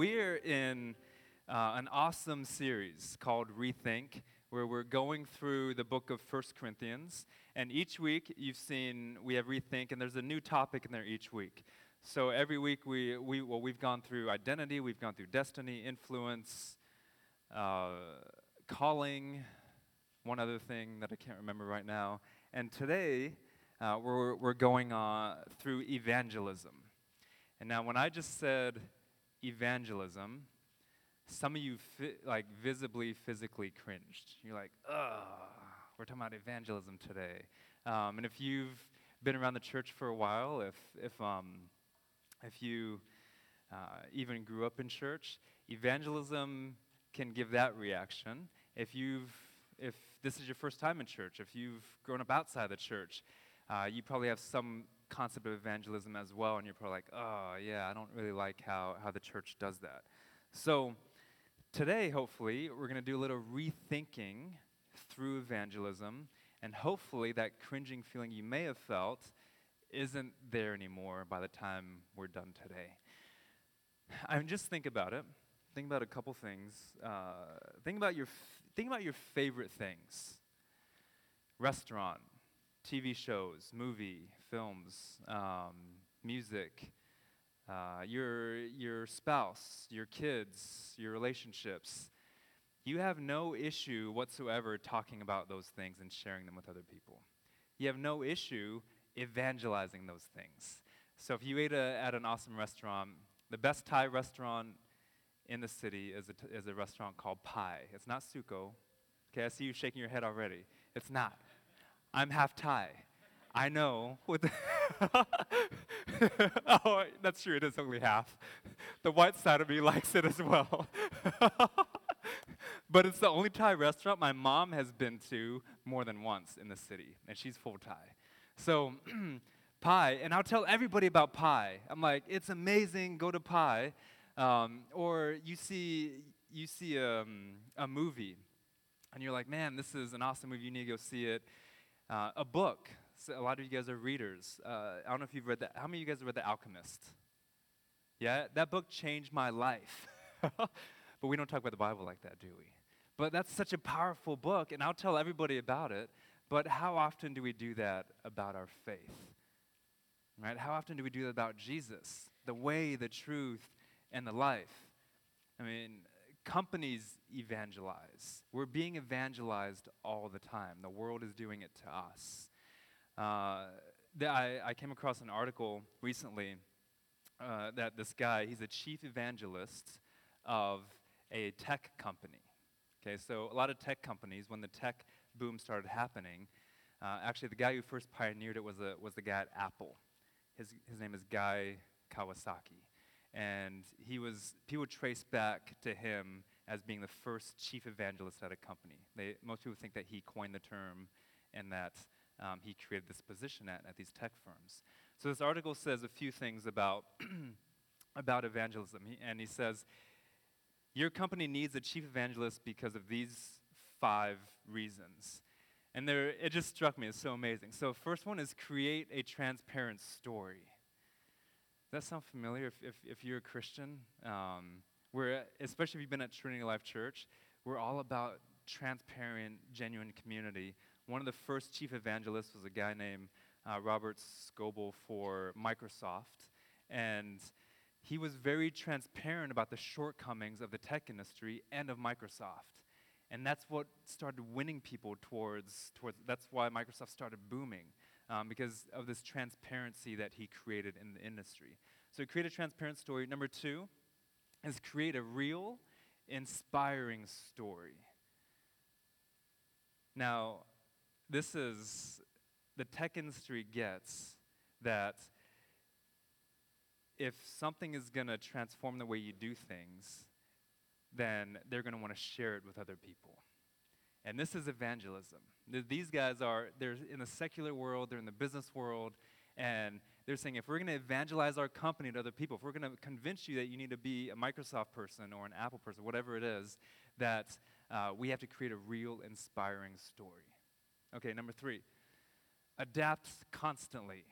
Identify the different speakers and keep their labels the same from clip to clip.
Speaker 1: We're in uh, an awesome series called Rethink, where we're going through the book of First Corinthians. And each week you've seen we have Rethink, and there's a new topic in there each week. So every week we, we well, we've gone through identity, we've gone through destiny, influence, uh, calling, one other thing that I can't remember right now. And today uh, we're, we're going on through evangelism. And now, when I just said evangelism, some of you fi- like visibly, physically cringed. You're like, ugh, we're talking about evangelism today. Um, and if you've been around the church for a while, if, if, um, if you uh, even grew up in church, evangelism can give that reaction. If you've if this is your first time in church, if you've grown up outside the church, uh, you probably have some concept of evangelism as well, and you're probably like, oh, yeah, I don't really like how, how the church does that. So, today, hopefully, we're going to do a little rethinking through evangelism, and hopefully, that cringing feeling you may have felt isn't there anymore by the time we're done today. I mean, just think about it. Think about a couple things. Uh, think about your f- think about your favorite things. Restaurant, TV shows, movie, films, um, music, uh, your, your spouse, your kids, your relationships. You have no issue whatsoever talking about those things and sharing them with other people. You have no issue evangelizing those things. So if you ate a, at an awesome restaurant, the best Thai restaurant in the city is a, is a restaurant called Pai. It's not Suko. Okay, I see you shaking your head already. It's not. I'm half Thai. I know. Oh, that's true. It is only half. The white side of me likes it as well. but it's the only Thai restaurant my mom has been to more than once in the city, and she's full Thai. So, Pai, and I'll tell everybody about Pai. I'm like, it's amazing. Go to Pai. Um, or you see you see um, a movie, and you're like, man, this is an awesome movie. You need to go see it. Uh, a book so a lot of you guys are readers. Uh, I don't know if you've read that. How many of you guys have read The Alchemist? Yeah, that book changed my life. but we don't talk about the Bible like that, do we? But that's such a powerful book, and I'll tell everybody about it. But how often do we do that about our faith? Right? How often do we do that about Jesus, the way, the truth, and the life? I mean, companies evangelize. We're being evangelized all the time. The world is doing it to us. Uh, I, I, came across an article recently uh, that this guy, he's a chief evangelist of a tech company. Okay, so a lot of tech companies, when the tech boom started happening, uh, actually the guy who first pioneered it was, a, was the guy at Apple. His, his name is Guy Kawasaki. And he was, people trace back to him as being the first chief evangelist at a company. They, most people think that he coined the term and that um, he created this position at, at these tech firms. So this article says a few things about, about evangelism. He, and he says, Your company needs a chief evangelist because of these five reasons. And it just struck me as so amazing. So, first one is create a transparent story. That sound familiar if, if, if you're a Christian? Um, we're, especially if you've been at Trinity Life Church, we're all about transparent, genuine community one of the first chief evangelists was a guy named uh, Robert Scoble for Microsoft. And he was very transparent about the shortcomings of the tech industry and of Microsoft. And that's what started winning people towards, towards that's why Microsoft started booming, um, because of this transparency that he created in the industry. So create a transparent story. Number two is create a real, inspiring story. Now, this is the tech industry gets that if something is going to transform the way you do things, then they're going to want to share it with other people. And this is evangelism. These guys are, they're in the secular world, they're in the business world, and they're saying if we're going to evangelize our company to other people, if we're going to convince you that you need to be a Microsoft person or an Apple person, whatever it is, that uh, we have to create a real, inspiring story. Okay, number three, adapt constantly.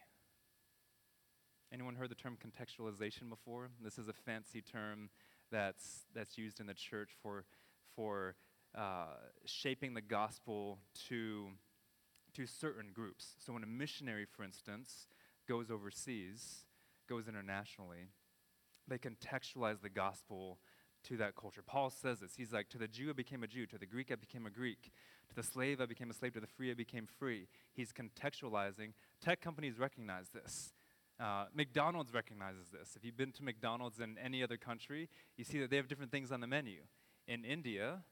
Speaker 1: Anyone heard the term contextualization before? This is a fancy term that's, that's used in the church for, for uh, shaping the gospel to, to certain groups. So when a missionary, for instance, goes overseas, goes internationally, they contextualize the gospel to that culture. Paul says this. He's like, To the Jew I became a Jew, to the Greek I became a Greek, to the slave I became a slave, to the free I became free. He's contextualizing. Tech companies recognize this. Uh, McDonald's recognizes this. If you've been to McDonald's in any other country, you see that they have different things on the menu. In India,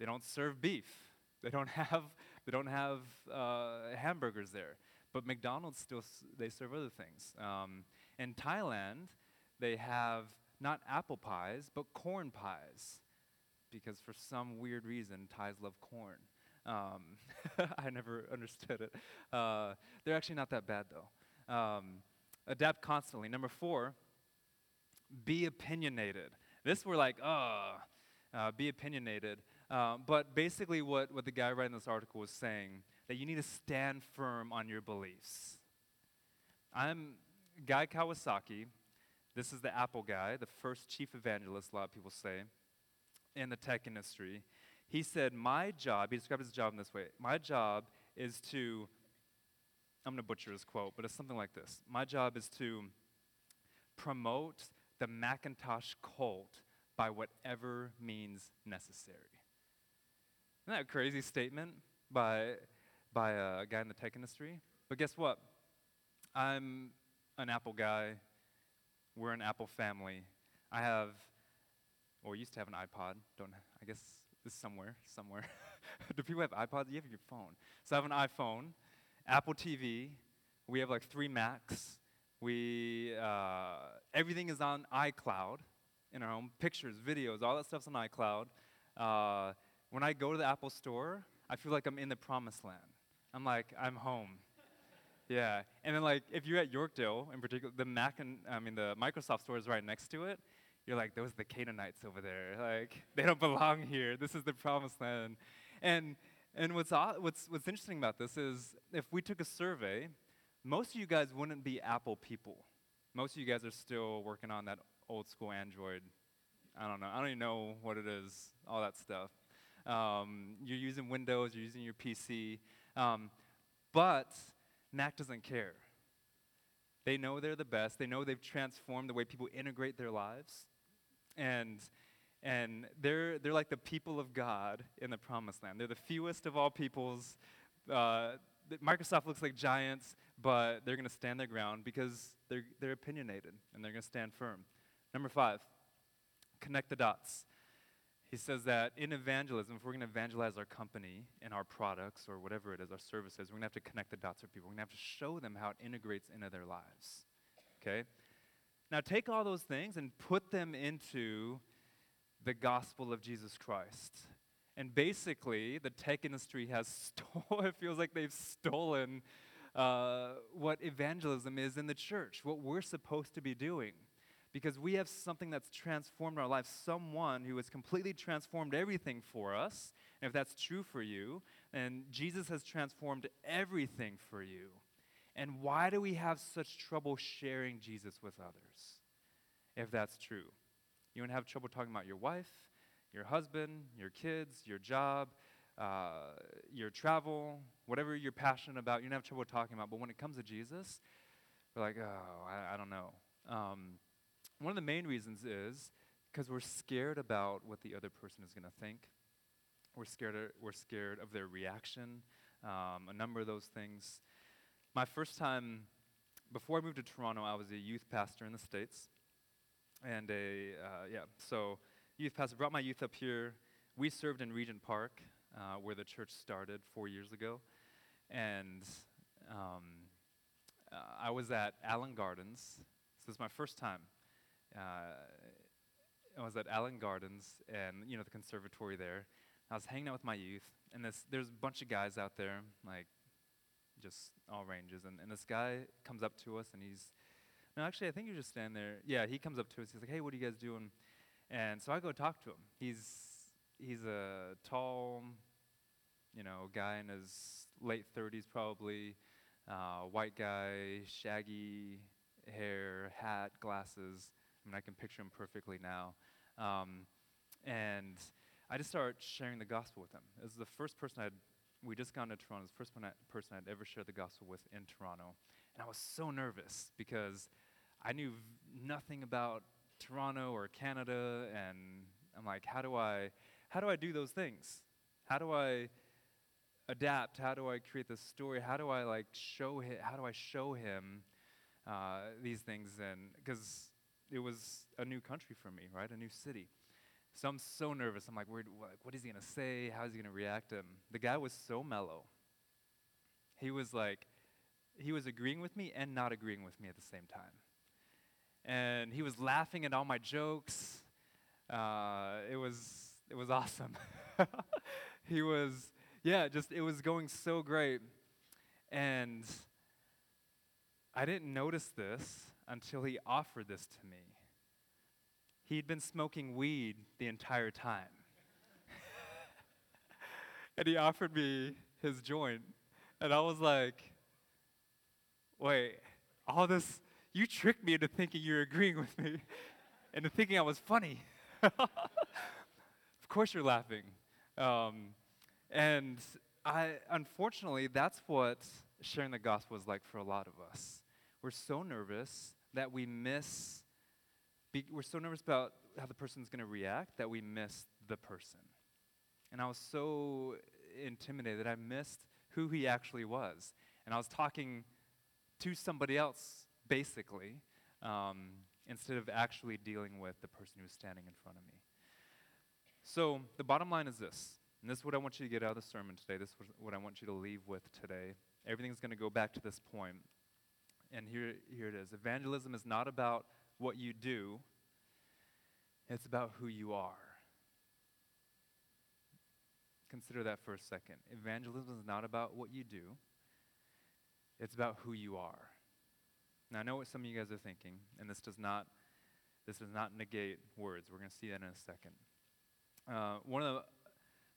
Speaker 1: they don't serve beef. They don't have, they don't have uh, hamburgers there. But McDonald's still, they serve other things. Um, in Thailand, they have not apple pies, but corn pies. Because for some weird reason, Thais love corn. Um, I never understood it. Uh, they're actually not that bad, though. Um, adapt constantly. Number four, be opinionated. This we're like, oh, uh, be opinionated. Uh, but basically, what, what the guy writing this article was saying, that you need to stand firm on your beliefs. I'm Guy Kawasaki. This is the Apple guy, the first chief evangelist, a lot of people say, in the tech industry. He said, My job, he described his job in this way my job is to I'm going to butcher his quote, but it's something like this My job is to promote the Macintosh cult by whatever means necessary. Isn't that a crazy statement by, by a guy in the tech industry? But guess what? I'm an Apple guy. We're an Apple family. I have, or used to have an iPod. Don't I guess this somewhere, somewhere. Do people have iPods? You have your phone. So I have an iPhone. Apple TV. We have like three Macs. We uh, everything is on iCloud in our home. Pictures, videos, all that stuff's on iCloud. Uh, when I go to the Apple Store, I feel like I'm in the promised land. I'm like I'm home. yeah, and then like if you're at Yorkdale, in particular, the Mac and I mean the Microsoft store is right next to it. You're like those are the Canaanites over there. Like they don't belong here. This is the promised land, and and what's, what's, what's interesting about this is if we took a survey, most of you guys wouldn't be Apple people. Most of you guys are still working on that old school Android. I don't know. I don't even know what it is, all that stuff. Um, you're using Windows, you're using your PC. Um, but Mac doesn't care. They know they're the best. They know they've transformed the way people integrate their lives. And and they're, they're like the people of God in the promised land. They're the fewest of all peoples. Uh, Microsoft looks like giants, but they're going to stand their ground because they're, they're opinionated and they're going to stand firm. Number five, connect the dots. He says that in evangelism, if we're going to evangelize our company and our products or whatever it is, our services, we're going to have to connect the dots with people. We're going to have to show them how it integrates into their lives. Okay? Now, take all those things and put them into the gospel of Jesus Christ. And basically, the tech industry has stolen, it feels like they've stolen uh, what evangelism is in the church, what we're supposed to be doing. Because we have something that's transformed our lives, someone who has completely transformed everything for us. And if that's true for you, and Jesus has transformed everything for you. And why do we have such trouble sharing Jesus with others, if that's true? You wouldn't have trouble talking about your wife, your husband, your kids, your job, uh, your travel, whatever you're passionate about, you don't have trouble talking about. But when it comes to Jesus, we're like, oh, I, I don't know. Um, one of the main reasons is because we're scared about what the other person is going to think. We're scared, of, we're scared of their reaction, um, a number of those things. My first time, before I moved to Toronto, I was a youth pastor in the States and a uh, yeah. So youth pastor brought my youth up here. We served in Regent Park, uh, where the church started four years ago, and um, uh, I was at Allan Gardens. This is my first time. Uh, I was at Allan Gardens and you know the conservatory there. I was hanging out with my youth, and this there's a bunch of guys out there, like just all ranges, and, and this guy comes up to us, and he's no, actually, I think you're just standing there. Yeah, he comes up to us. He's like, "Hey, what are you guys doing?" And so I go talk to him. He's he's a tall, you know, guy in his late 30s probably, uh, white guy, shaggy hair, hat, glasses. I mean, I can picture him perfectly now. Um, and I just started sharing the gospel with him. Was the first person I'd, we just got into Toronto, the first person I'd ever shared the gospel with in Toronto. And I was so nervous because I knew nothing about Toronto or Canada, and I'm like, how do I, how do I do those things? How do I adapt? How do I create this story? How do I like show him? How do I show him uh, these things? And because it was a new country for me, right? A new city. So I'm so nervous. I'm like, what, is he gonna say? How is he gonna react? And the guy was so mellow. He was like, he was agreeing with me and not agreeing with me at the same time. And he was laughing at all my jokes. Uh, it was it was awesome. he was yeah, just it was going so great. And I didn't notice this until he offered this to me. He'd been smoking weed the entire time. and he offered me his joint. And I was like, wait, all this, you tricked me into thinking you're agreeing with me, into thinking I was funny. of course you're laughing. Um, and I, unfortunately, that's what sharing the gospel is like for a lot of us. We're so nervous that we miss, be, we're so nervous about how the person's going to react that we miss the person. And I was so intimidated that I missed who he actually was. And I was talking to somebody else, basically, um, instead of actually dealing with the person who was standing in front of me. So the bottom line is this, and this is what I want you to get out of the sermon today. This is what I want you to leave with today. Everything's going to go back to this point. And here, here it is. Evangelism is not about what you do, it's about who you are. Consider that for a second. Evangelism is not about what you do, it's about who you are. Now I know what some of you guys are thinking, and this does not this does not negate words. We're going to see that in a second. Uh, one of the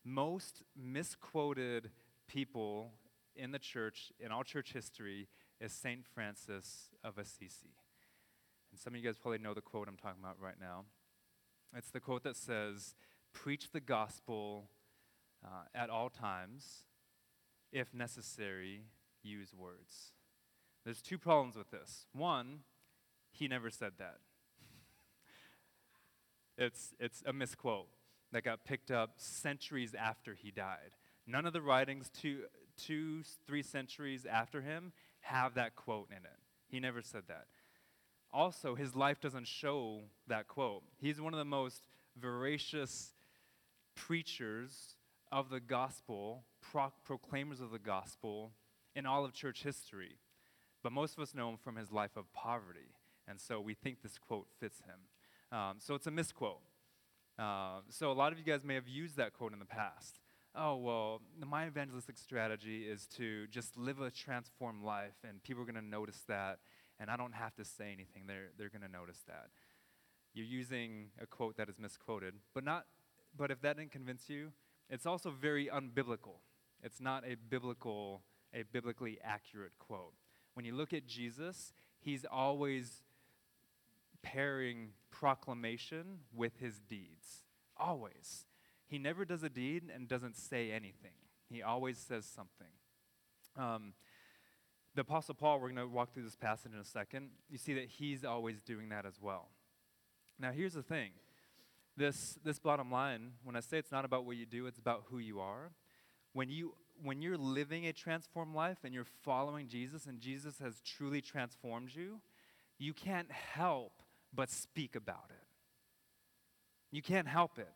Speaker 1: most misquoted people in the church, in all church history, is St. Francis of Assisi. And some of you guys probably know the quote I'm talking about right now. It's the quote that says, Preach the gospel uh, at all times. If necessary, use words. There's two problems with this. One, he never said that. it's, it's a misquote that got picked up centuries after he died. None of the writings two, two, three centuries after him have that quote in it. He never said that. Also, his life doesn't show that quote. He's one of the most voracious preachers of the gospel, pro- proclaimers of the gospel in all of church history. But most of us know him from his life of poverty. And so we think this quote fits him. Um, so it's a misquote. Uh, so a lot of you guys may have used that quote in the past. Oh, well, my evangelistic strategy is to just live a transformed life, and people are going to notice that, and I don't have to say anything. They're, they're going to notice that. You're using a quote that is misquoted, but, not, but if that didn't convince you, it's also very unbiblical. It's not a biblical, a biblically accurate quote. When you look at Jesus, he's always pairing proclamation with his deeds. Always. He never does a deed and doesn't say anything, he always says something. Um, the Apostle Paul, we're going to walk through this passage in a second. You see that he's always doing that as well. Now, here's the thing this, this bottom line, when I say it's not about what you do, it's about who you are. When, you, when you're living a transformed life and you're following Jesus and Jesus has truly transformed you, you can't help but speak about it. You can't help it.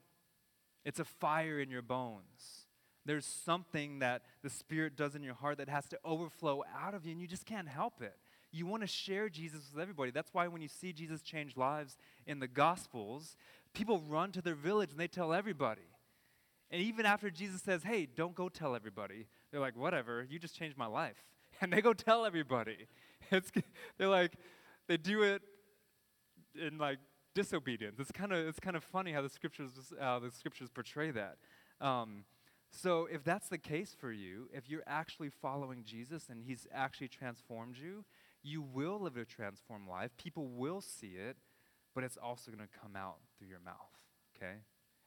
Speaker 1: It's a fire in your bones. There's something that the Spirit does in your heart that has to overflow out of you, and you just can't help it. You want to share Jesus with everybody. That's why when you see Jesus change lives in the Gospels, people run to their village and they tell everybody. And even after Jesus says, hey, don't go tell everybody, they're like, whatever, you just changed my life. And they go tell everybody. It's, they're like, they do it in like disobedience. It's kind of it's kind of funny how the scriptures uh, the scriptures portray that. Um, so if that's the case for you, if you're actually following Jesus and He's actually transformed you, you will live a transformed life. People will see it, but it's also going to come out through your mouth. Okay,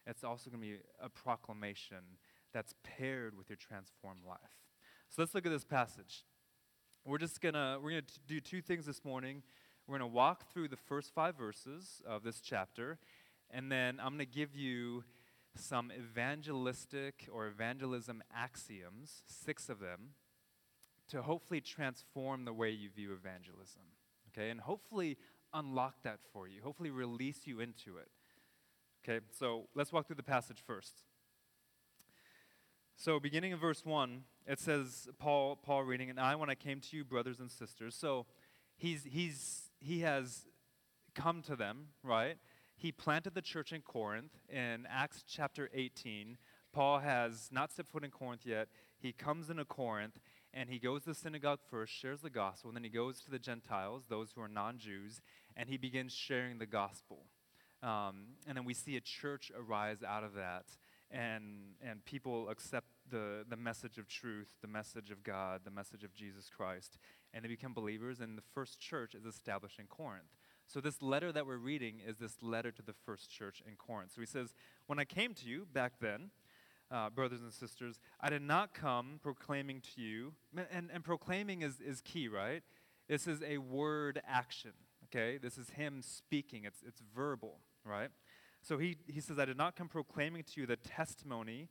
Speaker 1: it's also going to be a proclamation that's paired with your transformed life. So let's look at this passage. We're just gonna we're gonna do two things this morning. We're going to walk through the first five verses of this chapter, and then I'm going to give you some evangelistic or evangelism axioms, six of them, to hopefully transform the way you view evangelism. Okay, and hopefully unlock that for you, hopefully release you into it. Okay, so let's walk through the passage first. So, beginning in verse 1, it says, Paul, Paul reading, And I, when I came to you, brothers and sisters. So, he's, he's he has come to them, right? He planted the church in Corinth in Acts chapter 18. Paul has not set foot in Corinth yet. He comes into Corinth and he goes to the synagogue first, shares the gospel, and then he goes to the Gentiles, those who are non Jews, and he begins sharing the gospel. Um, and then we see a church arise out of that, and, and people accept the, the message of truth, the message of God, the message of Jesus Christ, and they become believers, and the first church is established in Corinth. So, this letter that we're reading is this letter to the first church in Corinth. So, he says, When I came to you back then, uh, brothers and sisters, I did not come proclaiming to you, and, and proclaiming is, is key, right? This is a word action, okay? This is him speaking, it's, it's verbal, right? So he, he says, I did not come proclaiming to you the testimony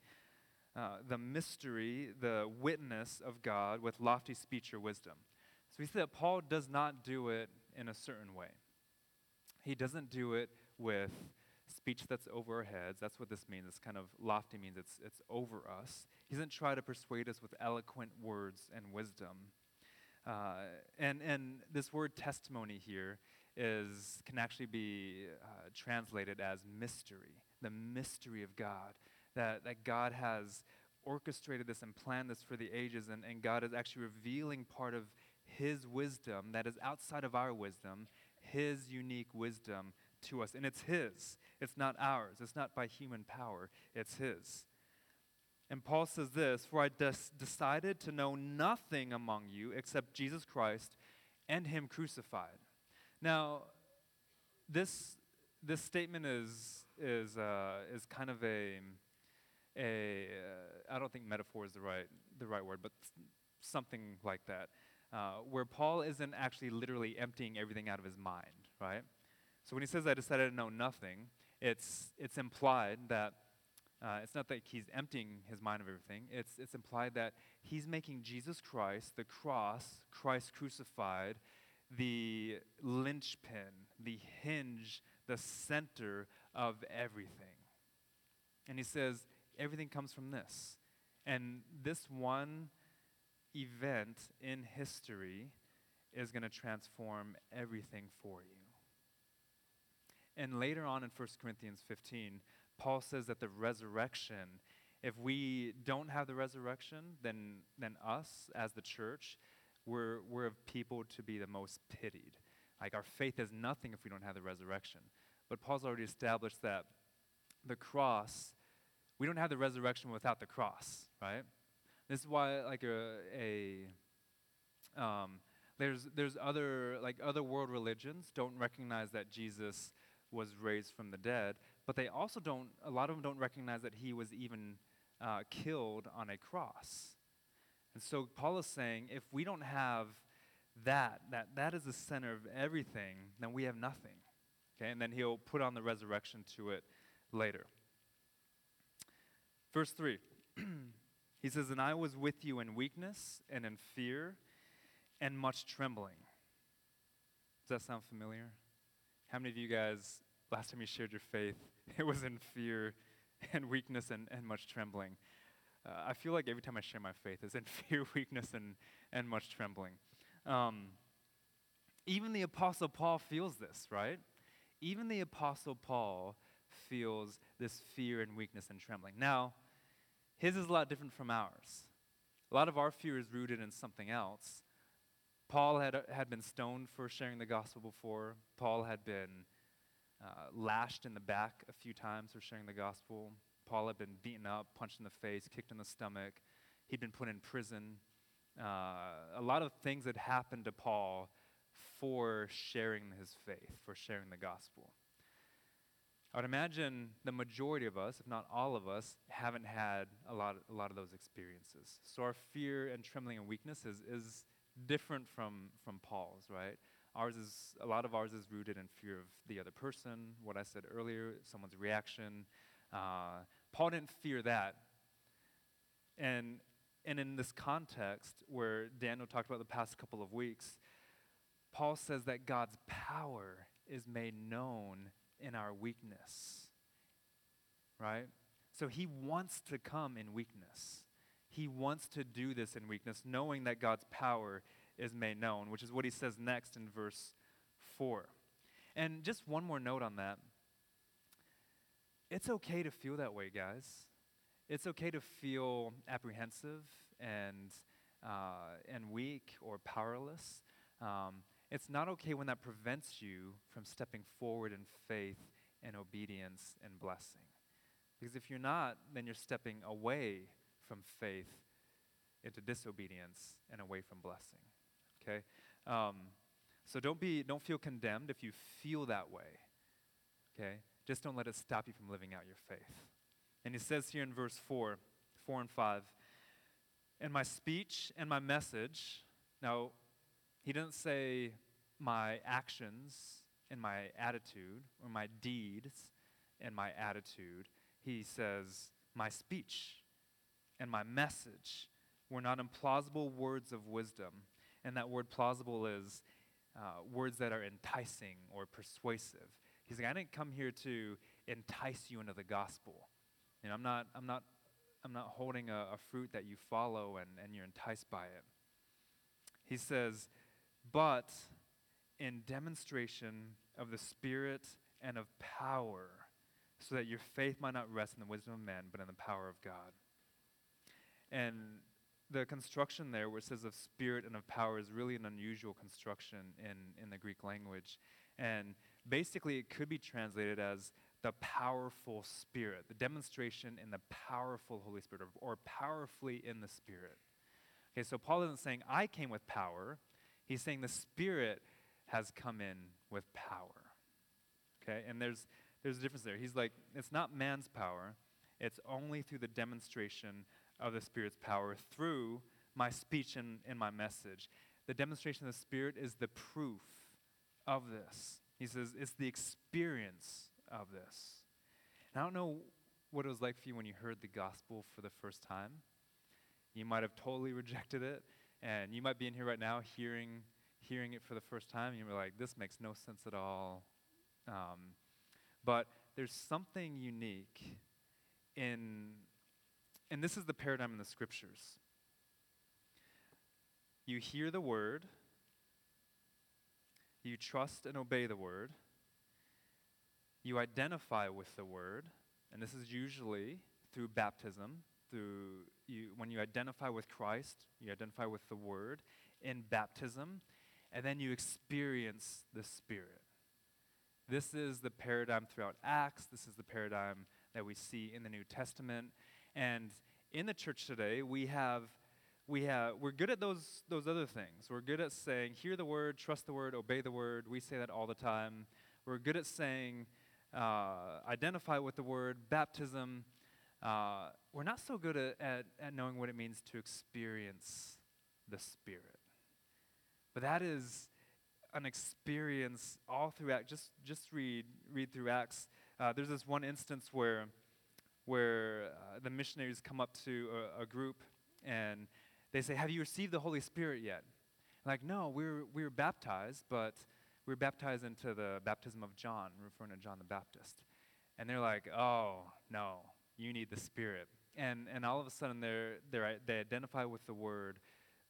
Speaker 1: uh, the mystery, the witness of God with lofty speech or wisdom. So he see that Paul does not do it in a certain way. He doesn't do it with speech that's over our heads. That's what this means. It's kind of lofty means it's, it's over us. He doesn't try to persuade us with eloquent words and wisdom. Uh, and, and this word testimony here is, can actually be uh, translated as mystery, the mystery of God that, that God has orchestrated this and planned this for the ages, and, and God is actually revealing part of His wisdom that is outside of our wisdom, His unique wisdom to us. And it's His, it's not ours, it's not by human power, it's His. And Paul says this For I des- decided to know nothing among you except Jesus Christ and Him crucified. Now, this, this statement is, is, uh, is kind of a a uh, I don't think metaphor is the right the right word, but something like that, uh, where Paul isn't actually literally emptying everything out of his mind, right? So when he says, "I decided to know nothing," it's it's implied that. Uh, it's not that he's emptying his mind of everything. It's, it's implied that he's making Jesus Christ, the cross, Christ crucified, the linchpin, the hinge, the center of everything. And he says, everything comes from this. And this one event in history is going to transform everything for you. And later on in 1 Corinthians 15, Paul says that the resurrection, if we don't have the resurrection, then, then us as the church, we're, we're of people to be the most pitied. Like our faith is nothing if we don't have the resurrection. But Paul's already established that the cross we don't have the resurrection without the cross, right? This is why, like a, a um, there's there's other like other world religions don't recognize that Jesus was raised from the dead, but they also don't. A lot of them don't recognize that he was even uh, killed on a cross. And so Paul is saying, if we don't have that, that that is the center of everything, then we have nothing. Okay, and then he'll put on the resurrection to it later. Verse 3 he says, And I was with you in weakness and in fear and much trembling. Does that sound familiar? How many of you guys, last time you shared your faith, it was in fear and weakness and, and much trembling? Uh, I feel like every time I share my faith is in fear, weakness, and, and much trembling. Um, even the Apostle Paul feels this, right? Even the Apostle Paul feels this fear and weakness and trembling. Now, his is a lot different from ours. A lot of our fear is rooted in something else. Paul had, had been stoned for sharing the gospel before. Paul had been uh, lashed in the back a few times for sharing the gospel. Paul had been beaten up, punched in the face, kicked in the stomach. He'd been put in prison. Uh, a lot of things had happened to Paul for sharing his faith, for sharing the gospel. I would imagine the majority of us, if not all of us, haven't had a lot, a lot of those experiences. So our fear and trembling and weakness is, is different from, from Paul's, right? Ours is, a lot of ours is rooted in fear of the other person, what I said earlier, someone's reaction. Uh, Paul didn't fear that. And, and in this context where Daniel talked about the past couple of weeks, Paul says that God's power is made known in our weakness. Right? So he wants to come in weakness. He wants to do this in weakness, knowing that God's power is made known, which is what he says next in verse 4. And just one more note on that. It's okay to feel that way, guys. It's okay to feel apprehensive and, uh, and weak or powerless. Um, it's not okay when that prevents you from stepping forward in faith and obedience and blessing. Because if you're not, then you're stepping away from faith into disobedience and away from blessing. Okay? Um, so don't be don't feel condemned if you feel that way. Okay? Just don't let it stop you from living out your faith. And he says here in verse 4, 4 and 5, and my speech and my message. Now, he doesn't say my actions and my attitude, or my deeds and my attitude. He says my speech and my message were not implausible words of wisdom. And that word plausible is uh, words that are enticing or persuasive. He's like, I didn't come here to entice you into the gospel. You know, I'm not, I'm not, I'm not holding a, a fruit that you follow and, and you're enticed by it. He says, but in demonstration of the Spirit and of power, so that your faith might not rest in the wisdom of men, but in the power of God. And the construction there, where it says of spirit and of power, is really an unusual construction in, in the Greek language. And basically, it could be translated as the powerful Spirit, the demonstration in the powerful Holy Spirit, or, or powerfully in the Spirit. Okay, so Paul isn't saying, I came with power. He's saying the Spirit has come in with power. Okay, and there's, there's a difference there. He's like, it's not man's power, it's only through the demonstration of the Spirit's power through my speech and, and my message. The demonstration of the Spirit is the proof of this. He says it's the experience of this. And I don't know what it was like for you when you heard the gospel for the first time. You might have totally rejected it, and you might be in here right now hearing, hearing it for the first time, and you're like, this makes no sense at all. Um, but there's something unique in, and this is the paradigm in the scriptures. You hear the word, you trust and obey the word, you identify with the word, and this is usually through baptism, through you, when you identify with Christ, you identify with the word in baptism, and then you experience the Spirit. This is the paradigm throughout Acts. This is the paradigm that we see in the New Testament. And in the church today, we have we have we're good at those those other things. We're good at saying, hear the word, trust the word, obey the word. We say that all the time. We're good at saying, uh, identify with the word, baptism. Uh, we're not so good at, at, at knowing what it means to experience the Spirit. But that is an experience all through Acts. Just, just read, read through Acts. Uh, there's this one instance where, where uh, the missionaries come up to a, a, group and they say, Have you received the Holy Spirit yet? Like, no, we were, we were baptized, but we were baptized into the baptism of John, referring to John the Baptist. And they're like, Oh, no, you need the Spirit. and, and all of a sudden they're, they're, they identify with the word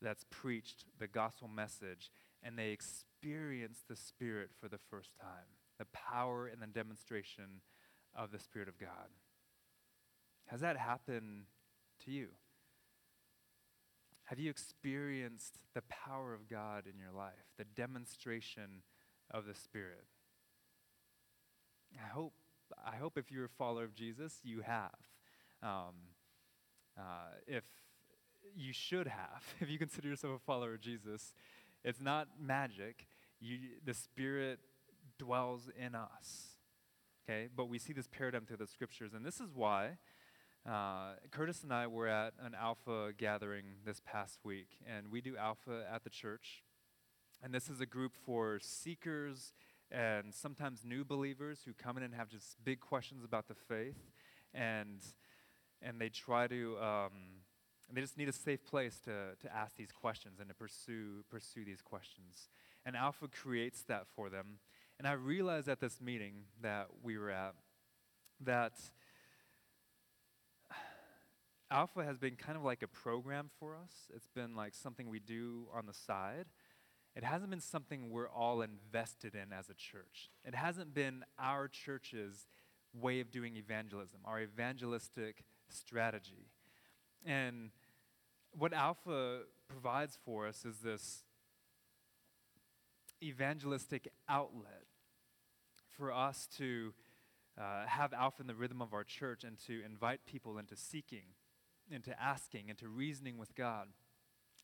Speaker 1: that's preached, the gospel message, and they experience the Spirit for the first time the power and the demonstration of the Spirit of God. Has that happened to you? Have you experienced the power of God in your life, the demonstration of the Spirit? I hope, I hope if you're a follower of Jesus, you have. Um, uh, if you should have, if you consider yourself a follower of Jesus, it's not magic. You, the Spirit dwells in us. Okay, but we see this paradigm through the scriptures, and this is why uh, Curtis and I were at an Alpha gathering this past week, and we do Alpha at the church. And this is a group for seekers and sometimes new believers who come in and have just big questions about the faith, and and they try to um, they just need a safe place to to ask these questions and to pursue pursue these questions. And Alpha creates that for them. And I realized at this meeting that we were at that Alpha has been kind of like a program for us. It's been like something we do on the side. It hasn't been something we're all invested in as a church. It hasn't been our church's way of doing evangelism, our evangelistic strategy. And what Alpha provides for us is this evangelistic outlet for us to uh, have Alpha in the rhythm of our church and to invite people into seeking, into asking, into reasoning with God.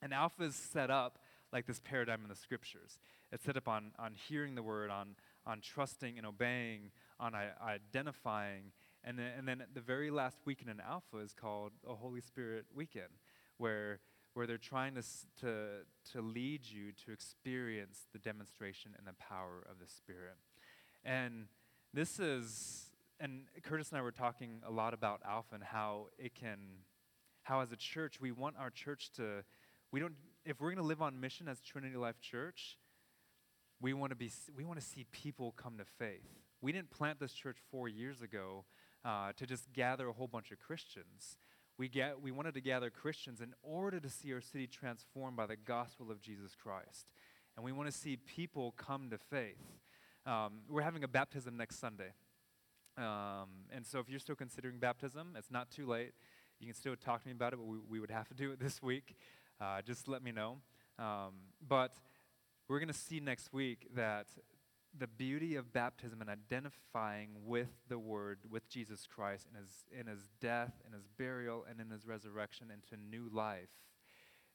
Speaker 1: And Alpha is set up like this paradigm in the scriptures. It's set up on, on hearing the word, on, on trusting and obeying, on I- identifying. And then, and then the very last weekend in Alpha is called a Holy Spirit weekend, where where they're trying to, to, to lead you to experience the demonstration and the power of the Spirit. And this is, and Curtis and I were talking a lot about Alpha and how it can, how as a church, we want our church to, we don't, if we're going to live on mission as Trinity Life Church, we want to be, we want to see people come to faith. We didn't plant this church four years ago uh, to just gather a whole bunch of Christians. We, get, we wanted to gather Christians in order to see our city transformed by the gospel of Jesus Christ. And we want to see people come to faith. Um, we're having a baptism next Sunday. Um, and so if you're still considering baptism, it's not too late. You can still talk to me about it, but we, we would have to do it this week. Uh, just let me know. Um, but we're going to see next week that the beauty of baptism and identifying with the Word, with Jesus Christ, in his, in his death, in his burial, and in his resurrection into new life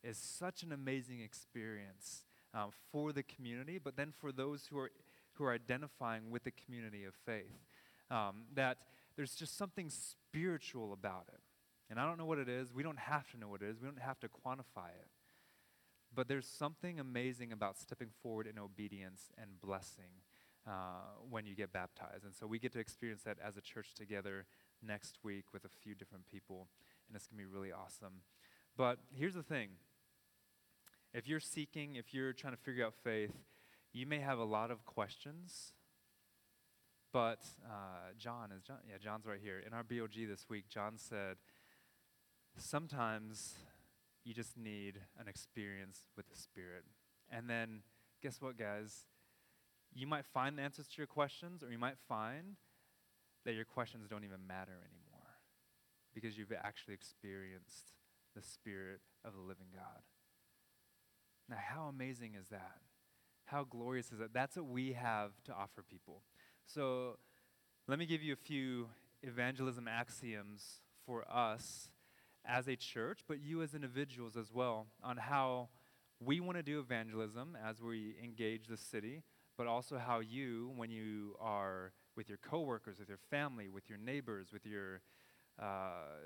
Speaker 1: is such an amazing experience um, for the community, but then for those who are, who are identifying with the community of faith. Um, that there's just something spiritual about it. And I don't know what it is. We don't have to know what it is, we don't have to quantify it. But there's something amazing about stepping forward in obedience and blessing uh, when you get baptized. And so we get to experience that as a church together next week with a few different people, and it's going to be really awesome. But here's the thing if you're seeking, if you're trying to figure out faith, you may have a lot of questions. But uh, John is John. Yeah, John's right here. In our BOG this week, John said, sometimes you just need an experience with the Spirit. And then, guess what, guys? you might find the answers to your questions, or you might find that your questions don't even matter anymore because you've actually experienced the Spirit of the living God. Now, how amazing is that? How glorious is that? That's what we have to offer people. So, let me give you a few evangelism axioms for us as a church, but you as individuals as well, on how we want to do evangelism as we engage the city, but also how you, when you are with your coworkers, with your family, with your neighbors, with your uh,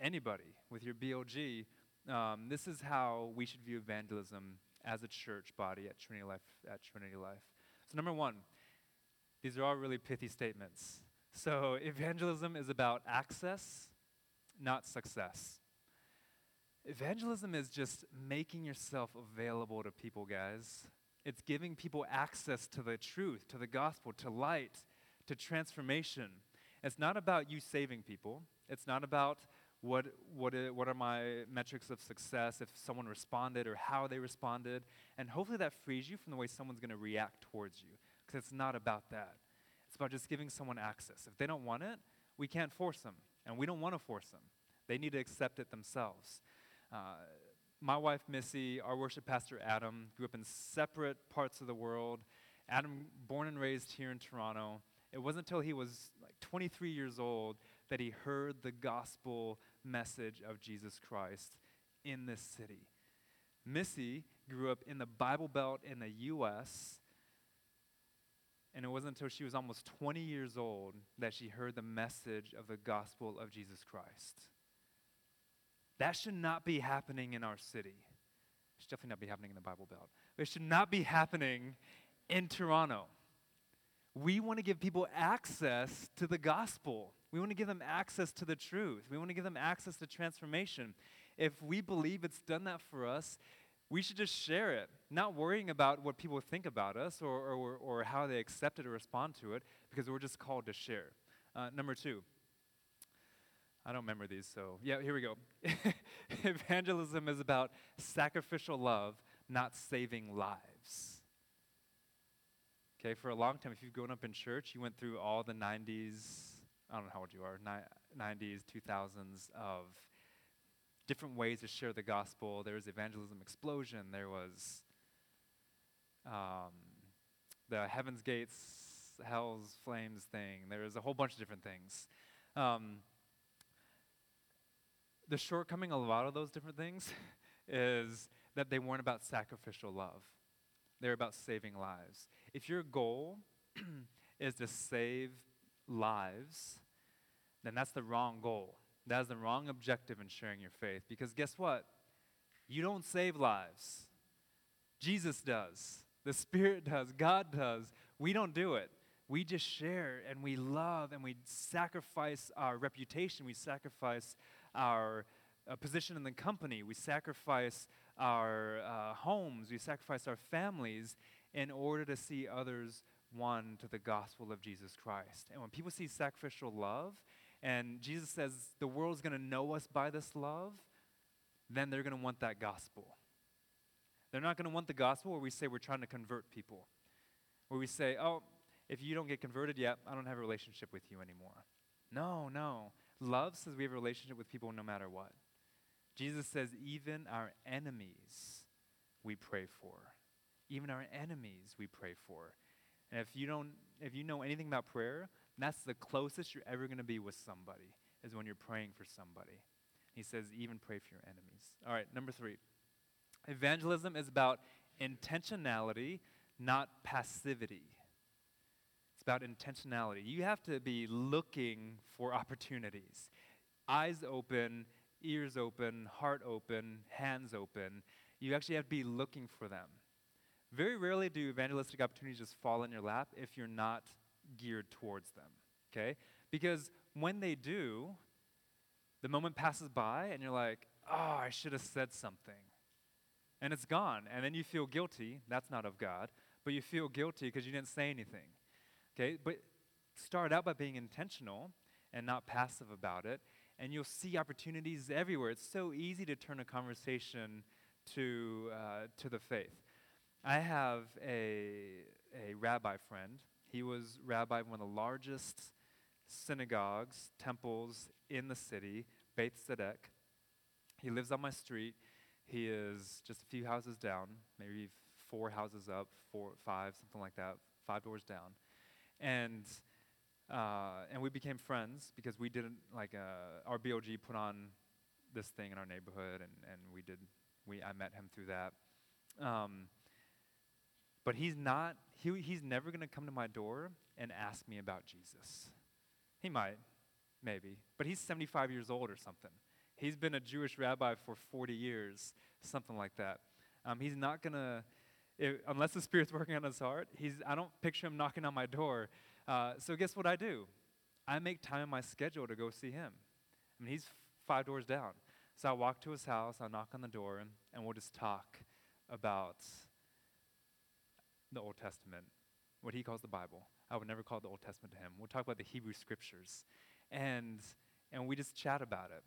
Speaker 1: anybody, with your BOG, um, this is how we should view evangelism as a church body at Trinity Life. At Trinity Life. So number one, these are all really pithy statements. So evangelism is about access, not success. Evangelism is just making yourself available to people, guys. It's giving people access to the truth, to the gospel, to light, to transformation. It's not about you saving people. It's not about What, what, uh, what are my metrics of success if someone responded or how they responded? And hopefully that frees you from the way someone's going to react towards you because it's not about that. It's about just giving someone access. If they don't want it, we can't force them, and we don't want to force them. They need to accept it themselves. Uh, my wife, Missy, our worship pastor, Adam, grew up in separate parts of the world. Adam, born and raised here in Toronto. It wasn't until he was like 23 years old that he heard the gospel message of Jesus Christ in this city. Missy grew up in the Bible Belt in the U.S., and it wasn't until she was almost 20 years old that she heard the message of the gospel of Jesus Christ. That should not be happening in our city. It should definitely not be happening in the Bible Belt. It should not be happening in Toronto. We want to give people access to the gospel. We want to give them access to the truth. We want to give them access to transformation. If we believe it's done that for us, we should just share it, not worrying about what people think about us or, or, or how they accept it or respond to it, because we're just called to share. Uh, number two, I don't remember these, so yeah, here we go. Evangelism is about sacrificial love, not saving lives. Okay, for a long time, if you've grown up in church, you went through all the 90s, I don't know how old you are, ni- 90s, 2000s of different ways to share the gospel. There was evangelism explosion. There was um, the Heaven's Gates, Hell's Flames thing. There was a whole bunch of different things. Um, the shortcoming of a lot of those different things is that they weren't about sacrificial love. They're about saving lives. If your goal is to save lives, then that's the wrong goal. That is the wrong objective in sharing your faith. Because guess what? You don't save lives. Jesus does. The Spirit does. God does. We don't do it. We just share and we love and we sacrifice our reputation. We sacrifice our uh, position in the company. We sacrifice our uh, homes. We sacrifice our families in order to see others won to the gospel of Jesus Christ. And when people see sacrificial love, and Jesus says the world's going to know us by this love, then they're going to want that gospel. They're not going to want the gospel where we say we're trying to convert people, where we say, oh, if you don't get converted yet, I don't have a relationship with you anymore. No, no. Love says we have a relationship with people no matter what. Jesus says, even our enemies we pray for. Even our enemies we pray for. And if you don't if you know anything about prayer, that's the closest you're ever going to be with somebody is when you're praying for somebody. He says even pray for your enemies. All right, number 3. Evangelism is about intentionality, not passivity. It's about intentionality. You have to be looking for opportunities. Eyes open, ears open, heart open, hands open. You actually have to be looking for them. Very rarely do evangelistic opportunities just fall in your lap if you're not geared towards them, okay? Because when they do, the moment passes by and you're like, oh, I should have said something. And it's gone. And then you feel guilty. That's not of God. But you feel guilty because you didn't say anything. Okay? But start out by being intentional and not passive about it. And you'll see opportunities everywhere. It's so easy to turn a conversation to, uh, to the faith. I have a, a rabbi friend. He was rabbi of one of the largest synagogues, temples in the city, Beth Tzedec. He lives on my street. He is just a few houses down, maybe four houses up, four, five, something like that, five doors down. And uh, and we became friends because we didn't like uh, our BOG put on this thing in our neighborhood, and, and we did we I met him through that. Um, but he's not he, he's never going to come to my door and ask me about Jesus. He might, maybe, but he's 75 years old or something. He's been a Jewish rabbi for 40 years, something like that. Um, he's not going to, unless the Spirit's working on his heart, he's, I don't picture him knocking on my door. Uh, so guess what I do? I make time in my schedule to go see him. I mean, he's five doors down. So I walk to his house, I knock on the door, and, we'll just talk about the Old Testament, what he calls the Bible. I would never call it the Old Testament to him. We'll talk about the Hebrew scriptures. And, and we just chat about it.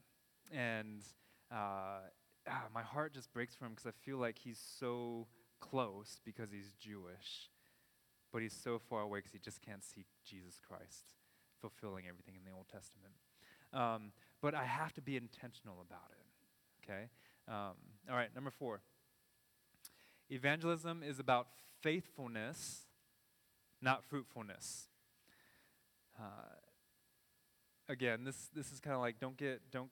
Speaker 1: And uh, ah, my heart just breaks for him because I feel like he's so close because he's Jewish, but he's so far away because he just can't see Jesus Christ fulfilling everything in the Old Testament. Um, but I have to be intentional about it. Okay? Um, all right, number four. Evangelism is about faithfulness, not fruitfulness. Uh, again, this, this is kind of like don't get, don't,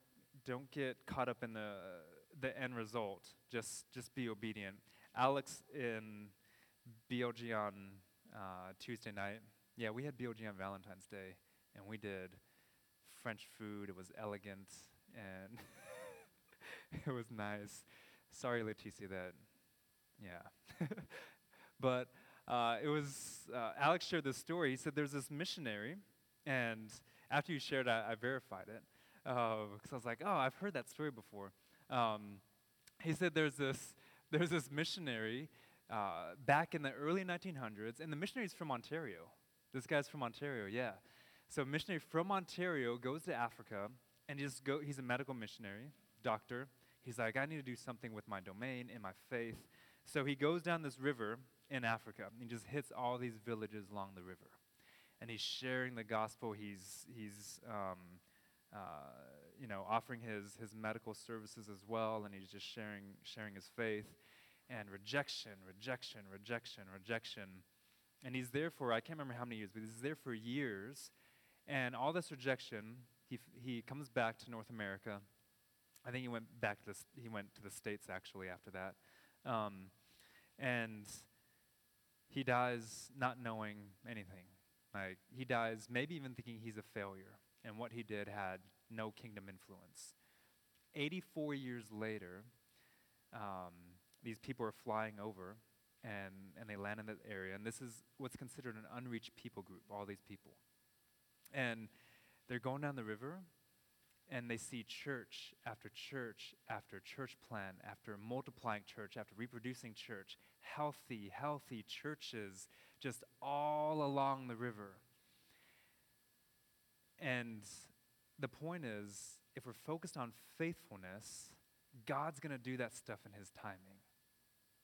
Speaker 1: don't get caught up in the, the end result. Just, just be obedient. Alex in BLG on uh, Tuesday night, yeah, we had BLG on Valentine's Day, and we did French food. It was elegant, and it was nice. Sorry, Leticia, that, yeah. but uh, it was, uh, Alex shared this story. He said there's this missionary, and after you shared, I, I verified it because uh, I was like, oh, I've heard that story before. Um, he said there's this there's this missionary uh, back in the early 1900s, and the missionary's from Ontario. This guy's from Ontario, yeah. So a missionary from Ontario goes to Africa, and he just go, he's a medical missionary, doctor. He's like, I need to do something with my domain and my faith. So he goes down this river in Africa, and he just hits all these villages along the river and he's sharing the gospel. He's, he's um, uh, you know, offering his, his medical services as well, and he's just sharing, sharing his faith. And rejection, rejection, rejection, rejection. And he's there for, I can't remember how many years, but he's there for years. And all this rejection, he, he comes back to North America. I think he went back to the, he went to the States actually after that. Um, and he dies not knowing anything. Like, he dies maybe even thinking he's a failure and what he did had no kingdom influence. 84 years later, um, these people are flying over and, and they land in that area. And this is what's considered an unreached people group, all these people. And they're going down the river and they see church after church after church plan, after multiplying church, after reproducing church, healthy, healthy churches just all along the river. And the point is, if we're focused on faithfulness, God's going to do that stuff in His timing.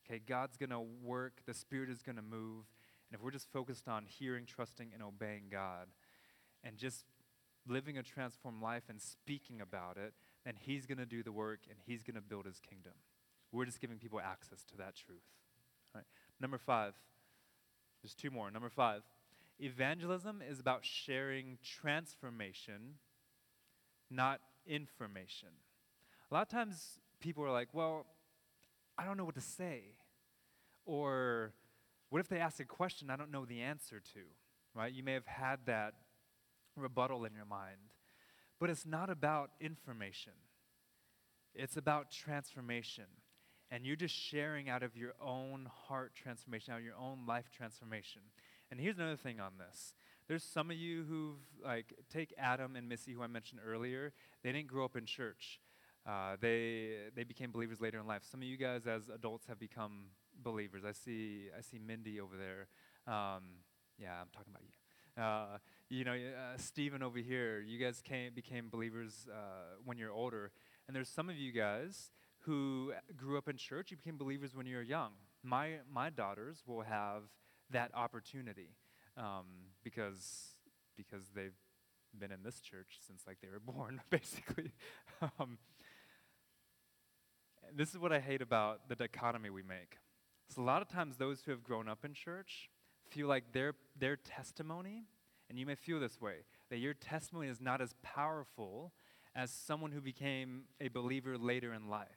Speaker 1: Okay, God's going to work, the Spirit is going to move. And if we're just focused on hearing, trusting, and obeying God, and just living a transformed life and speaking about it, then He's going to do the work and He's going to build His kingdom. We're just giving people access to that truth. All right. Number five, there's two more. Number five, evangelism is about sharing transformation, not information. A lot of times people are like, well, I don't know what to say. Or what if they ask a question I don't know the answer to? Right? You may have had that rebuttal in your mind. But it's not about information, it's about transformation. And you're just sharing out of your own heart transformation, out of your own life transformation. And here's another thing on this. There's some of you who've, like, take Adam and Missy, who I mentioned earlier. They didn't grow up in church. Uh, they, they became believers later in life. Some of you guys, as adults, have become believers. I see, I see Mindy over there. Um, yeah, I'm talking about you. Uh, you know, uh, Stephen over here, you guys came, became believers uh, when you're older. And there's some of you guys who grew up in church, you became believers when you were young. My, my daughters will have that opportunity um, because, because they've been in this church since like they were born, basically. um, this is what I hate about the dichotomy we make. So a lot of times those who have grown up in church feel like their, their testimony and you may feel this way that your testimony is not as powerful as someone who became a believer later in life.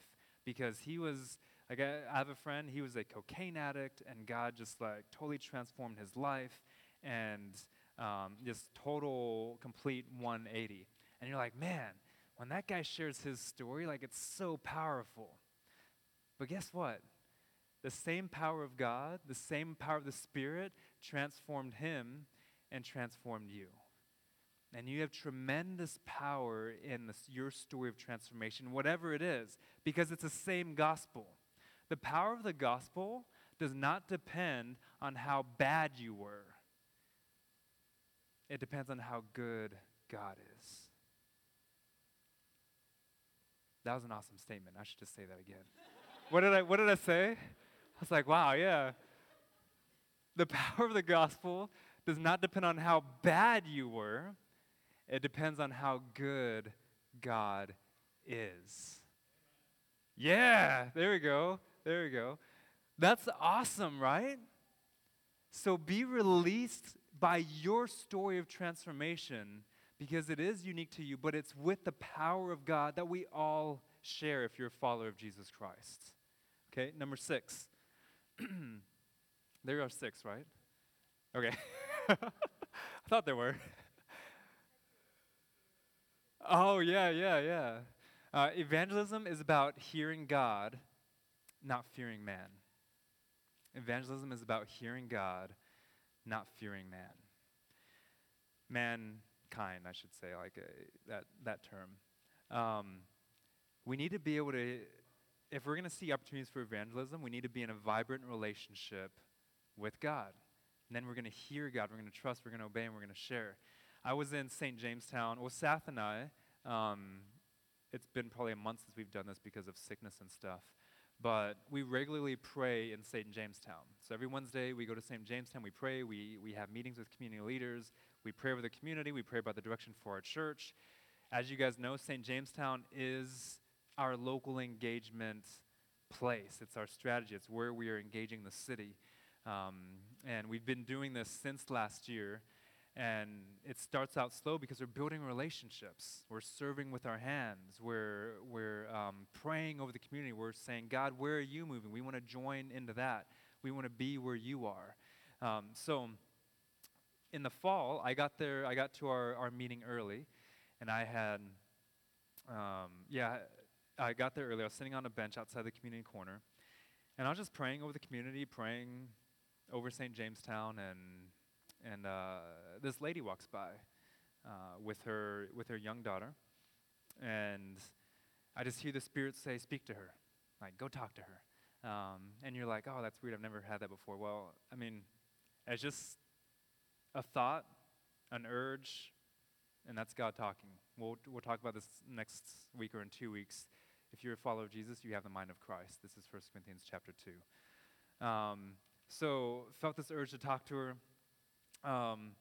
Speaker 1: Because he was, like, I, have a friend, he was a cocaine addict, and God just, like, totally transformed his life and um, just total, complete 180. And you're like, man, when that guy shares his story, like, it's so powerful. But guess what? The same power of God, the same power of the Spirit transformed him and transformed you. And you have tremendous power in this, your story of transformation, whatever it is, because it's the same gospel. The power of the gospel does not depend on how bad you were, it depends on how good God is. That was an awesome statement. I should just say that again. what did I what did I say? I was like, wow, yeah. The power of the gospel does not depend on how bad you were. It depends on how good God is. Yeah, there we go. There we go. That's awesome, right? So be released by your story of transformation because it is unique to you, but it's with the power of God that we all share if you're a follower of Jesus Christ. Okay, number six. there are six, right? Okay. I thought there were. oh, yeah, yeah, yeah. Uh, evangelism is about hearing God, not fearing man. Evangelism is about hearing God, not fearing man. Mankind, I should say, like uh, that, that term. Um, we need to be able to, if we're going to see opportunities for evangelism, we need to be in a vibrant relationship with God. And then we're going to hear God, we're going to trust, we're going to obey, and we're going to share. I was in St. Jamestown. Well, Seth and I, um, it's been probably a month since we've done this because of sickness and stuff. But we regularly pray in St. Jamestown. So every Wednesday we go to St. Jamestown, we pray, we, we have meetings with community leaders, we pray over the community, we pray about the direction for our church. As you guys know, St. Jamestown is our local engagement place. It's our strategy, it's where we are engaging the city. Um, and we've been doing this since last year. And it starts out slow because we're building relationships. We're serving with our hands. We're, we're um, praying over the community. We're saying, God, where are you moving? We want to join into that. We want to be where you are. Um, so in the fall, I got there, I got to our, our meeting early, and I had, um, yeah, I got there early. I was sitting on a bench outside the community corner, and I was just praying over the community, praying over St. Jamestown, and and uh, this lady walks by uh, with her with her young daughter, and I just hear the Spirit say, "Speak to her, like go talk to her." Um, and you're like, "Oh, that's weird. I've never had that before." Well, I mean, it's just a thought, an urge, and that's God talking. We'll we'll talk about this next week or in two weeks. If you're a follower of Jesus, you have the mind of Christ. This is 1 Corinthians chapter 2. Um, so felt this urge to talk to her um,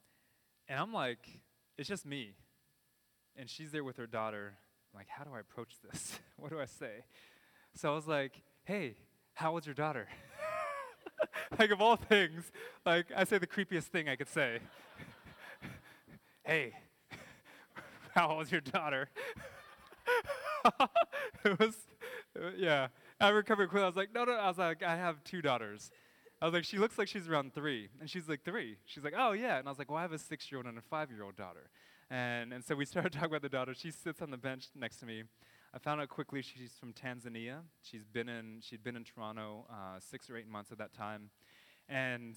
Speaker 1: and I'm like, it's just me. And she's there with her daughter. I'm like, how do I approach this? what do I say? So I was like, hey, how was your daughter? like, of all things, like, I say the creepiest thing I could say. hey, how was your daughter? it was, yeah. I recovered quickly. I was like, no, no. I was like, I have two daughters. I was like, she looks like she's around three. And she's like, three. She's like, oh, yeah. And I was like, well, I have a six year old and a five year old daughter. And, and so we started talking about the daughter. She sits on the bench next to me. I found out quickly she's from Tanzania. She's been in, she'd been in Toronto uh, six or eight months at that time. And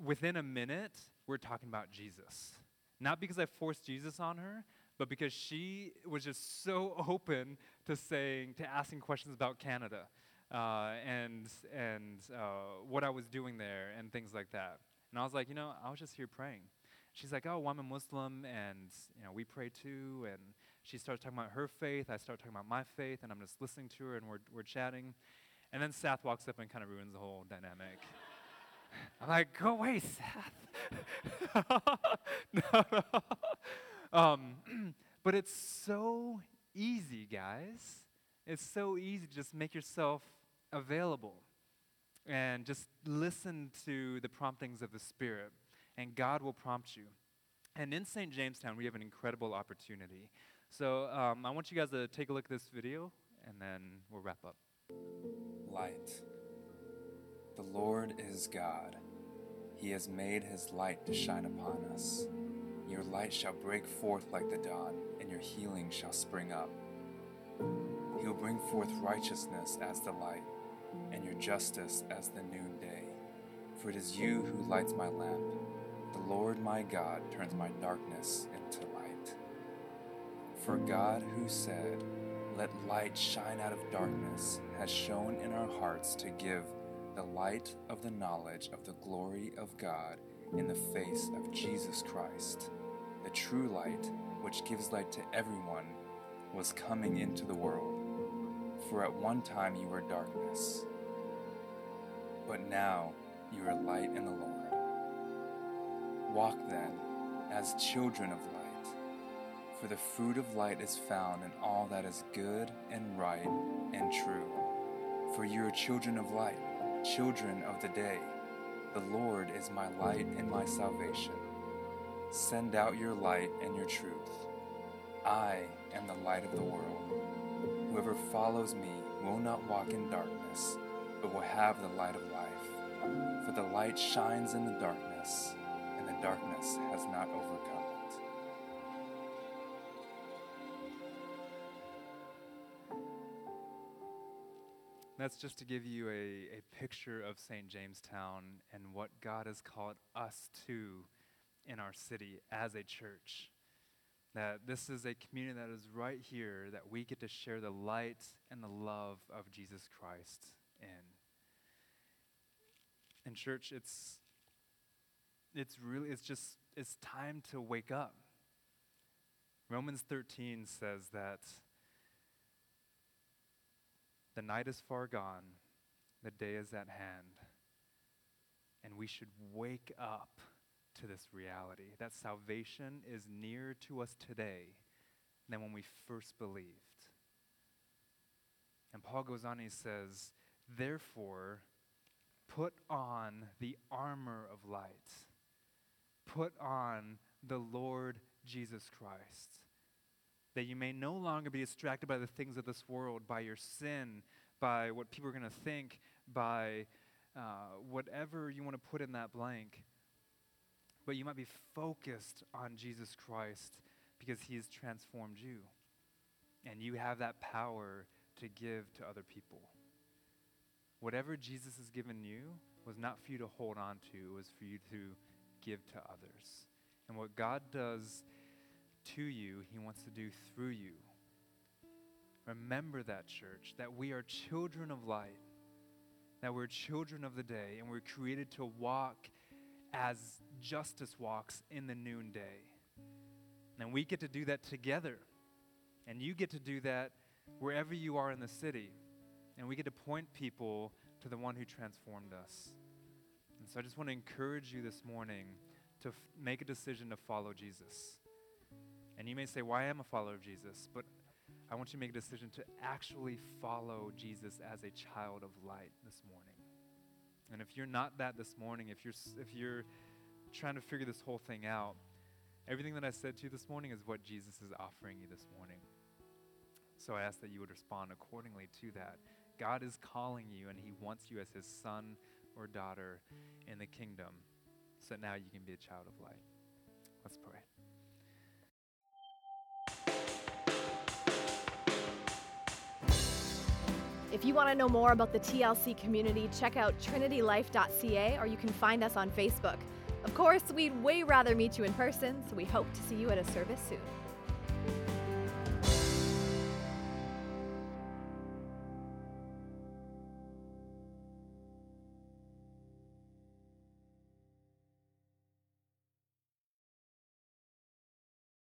Speaker 1: within a minute, we're talking about Jesus. Not because I forced Jesus on her, but because she was just so open to saying, to asking questions about Canada uh, and and uh, what I was doing there and things like that. And I was like, you know, I was just here praying. She's like, oh, well, I'm a Muslim, and you know, we pray too. And she starts talking about her faith. I start talking about my faith, and I'm just listening to her, and we're we're chatting. And then Seth walks up and kind of ruins the whole dynamic. I'm like, go away, Seth. no, no. Um, but it's so easy, guys. It's so easy to just make yourself available and just listen to the promptings of the Spirit, and God will prompt you. And in St. Jamestown, we have an incredible opportunity. So um, I want you guys to take a look at this video, and then we'll wrap up.
Speaker 2: Light. The Lord is God. He has made his light to shine upon us. Your light shall break forth like the dawn, and your healing shall spring up. He'll bring forth righteousness as the light and your justice as the noonday. For it is you who lights my lamp. The Lord my God turns my darkness into light. For God, who said, Let light shine out of darkness, has shone in our hearts to give the light of the knowledge of the glory of God in the face of Jesus Christ, the true light which gives light to everyone was coming into the world. For at one time you were darkness, but now you are light in the Lord. Walk then as children of light, for the fruit of light is found in all that is good and right and true. For you are children of light, children of the day. The Lord is my light and my salvation. Send out your light and your truth. I am the light of the world. Whoever follows me will not walk in darkness, but will have the light of life. For the light shines in the darkness, and the darkness has not overcome it.
Speaker 1: That's just to give you a, a picture of St. Jamestown and what God has called us to in our city as a church. That this is a community that is right here that we get to share the light and the love of Jesus Christ in. In church, it's it's really it's just it's time to wake up. Romans 13 says that the night is far gone, the day is at hand, and we should wake up to this reality that salvation is nearer to us today than when we first believed. And Paul goes on and he says, Therefore, put on the armor of light, put on the Lord Jesus Christ, that you may no longer be distracted by the things of this world, by your sin, by what people are going to think, by uh, whatever you want to put in that blank but you might be focused on Jesus Christ because he has transformed you. And you have that power to give to other people. Whatever Jesus has given you was not for you to hold on to, it was for you to give to others. And what God does to you, he wants to do through you. Remember that, church, that we are children of light, that we're children of the day, and we're created to walk as justice walks in the noonday. And we get to do that together. And you get to do that wherever you are in the city. And we get to point people to the one who transformed us. And so I just want to encourage you this morning to f- make a decision to follow Jesus. And you may say, Why well, am a follower of Jesus? But I want you to make a decision to actually follow Jesus as a child of light this morning. And if you're not that this morning, if you're, if you're trying to figure this whole thing out, everything that I said to you this morning is what Jesus is offering you this morning. So I ask that you would respond accordingly to that. God is calling you, and He wants you as His son or daughter in the kingdom so now you can be a child of light. Let's pray.
Speaker 3: If you want to know more about the TLC community, check out trinitylife.ca or you can find us on Facebook. Of course, we'd way rather meet you in person, so we hope to see you at a service soon.